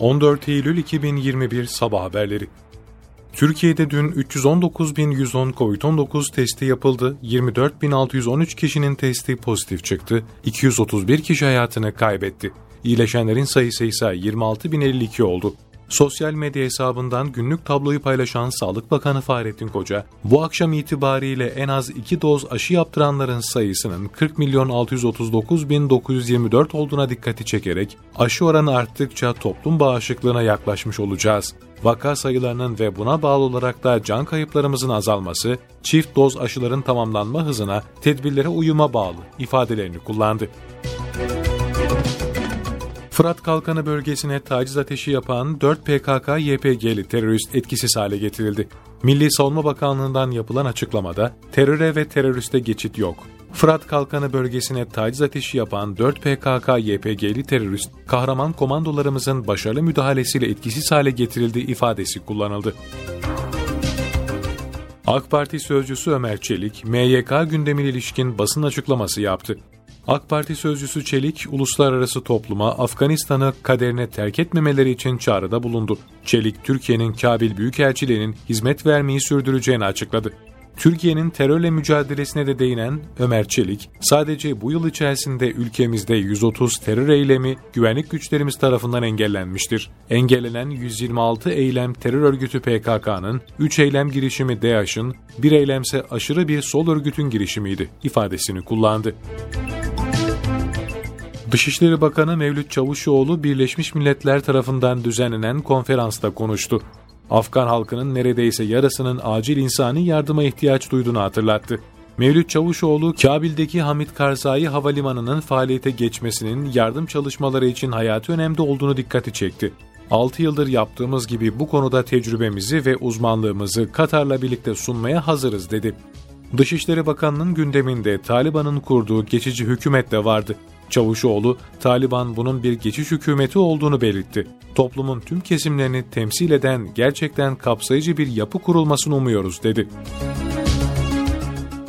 14 Eylül 2021 Sabah Haberleri Türkiye'de dün 319.110 COVID-19 testi yapıldı, 24.613 kişinin testi pozitif çıktı, 231 kişi hayatını kaybetti. İyileşenlerin sayısı ise 26.052 oldu. Sosyal medya hesabından günlük tabloyu paylaşan Sağlık Bakanı Fahrettin Koca, bu akşam itibariyle en az 2 doz aşı yaptıranların sayısının 40 milyon 639 bin 924 olduğuna dikkati çekerek, aşı oranı arttıkça toplum bağışıklığına yaklaşmış olacağız. Vaka sayılarının ve buna bağlı olarak da can kayıplarımızın azalması, çift doz aşıların tamamlanma hızına, tedbirlere uyuma bağlı ifadelerini kullandı. Fırat Kalkanı bölgesine taciz ateşi yapan 4 PKK-YPG'li terörist etkisiz hale getirildi. Milli Savunma Bakanlığı'ndan yapılan açıklamada teröre ve teröriste geçit yok. Fırat Kalkanı bölgesine taciz ateşi yapan 4 PKK-YPG'li terörist, kahraman komandolarımızın başarılı müdahalesiyle etkisiz hale getirildi ifadesi kullanıldı. AK Parti sözcüsü Ömer Çelik, MYK gündemine ilişkin basın açıklaması yaptı. AK Parti sözcüsü Çelik, uluslararası topluma Afganistan'ı kaderine terk etmemeleri için çağrıda bulundu. Çelik, Türkiye'nin Kabil Büyükelçiliğinin hizmet vermeyi sürdüreceğini açıkladı. Türkiye'nin terörle mücadelesine de değinen Ömer Çelik, sadece bu yıl içerisinde ülkemizde 130 terör eylemi güvenlik güçlerimiz tarafından engellenmiştir. Engellenen 126 eylem terör örgütü PKK'nın, 3 eylem girişimi DAEŞ'ın, 1 eylemse aşırı bir sol örgütün girişimiydi ifadesini kullandı. Dışişleri Bakanı Mevlüt Çavuşoğlu Birleşmiş Milletler tarafından düzenlenen konferansta konuştu. Afgan halkının neredeyse yarısının acil insani yardıma ihtiyaç duyduğunu hatırlattı. Mevlüt Çavuşoğlu, Kabil'deki Hamit Karzai Havalimanı'nın faaliyete geçmesinin yardım çalışmaları için hayati önemli olduğunu dikkati çekti. 6 yıldır yaptığımız gibi bu konuda tecrübemizi ve uzmanlığımızı Katar'la birlikte sunmaya hazırız dedi. Dışişleri Bakanı'nın gündeminde Taliban'ın kurduğu geçici hükümet de vardı. Çavuşoğlu, Taliban bunun bir geçiş hükümeti olduğunu belirtti. Toplumun tüm kesimlerini temsil eden gerçekten kapsayıcı bir yapı kurulmasını umuyoruz dedi.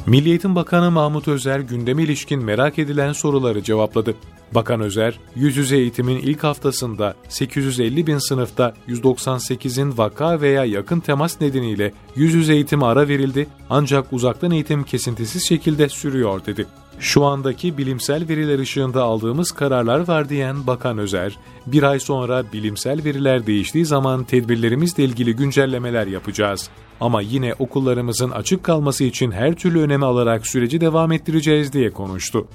Milli Eğitim Bakanı Mahmut Özer gündeme ilişkin merak edilen soruları cevapladı. Bakan Özer, yüz yüze eğitimin ilk haftasında 850 bin sınıfta 198'in vaka veya yakın temas nedeniyle yüz yüze eğitime ara verildi ancak uzaktan eğitim kesintisiz şekilde sürüyor dedi. Şu andaki bilimsel veriler ışığında aldığımız kararlar var diyen Bakan Özer, bir ay sonra bilimsel veriler değiştiği zaman tedbirlerimizle ilgili güncellemeler yapacağız. Ama yine okullarımızın açık kalması için her türlü önemi alarak süreci devam ettireceğiz diye konuştu.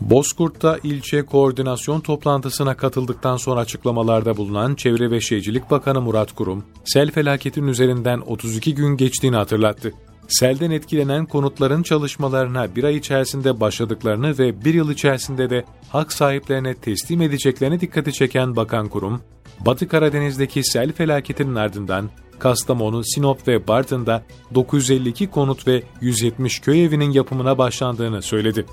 Bozkurt'ta ilçe koordinasyon toplantısına katıldıktan sonra açıklamalarda bulunan Çevre ve Şehircilik Bakanı Murat Kurum, sel felaketinin üzerinden 32 gün geçtiğini hatırlattı. Selden etkilenen konutların çalışmalarına bir ay içerisinde başladıklarını ve bir yıl içerisinde de hak sahiplerine teslim edeceklerine dikkati çeken Bakan Kurum, Batı Karadeniz'deki sel felaketinin ardından Kastamonu, Sinop ve Bartın'da 952 konut ve 170 köy evinin yapımına başlandığını söyledi.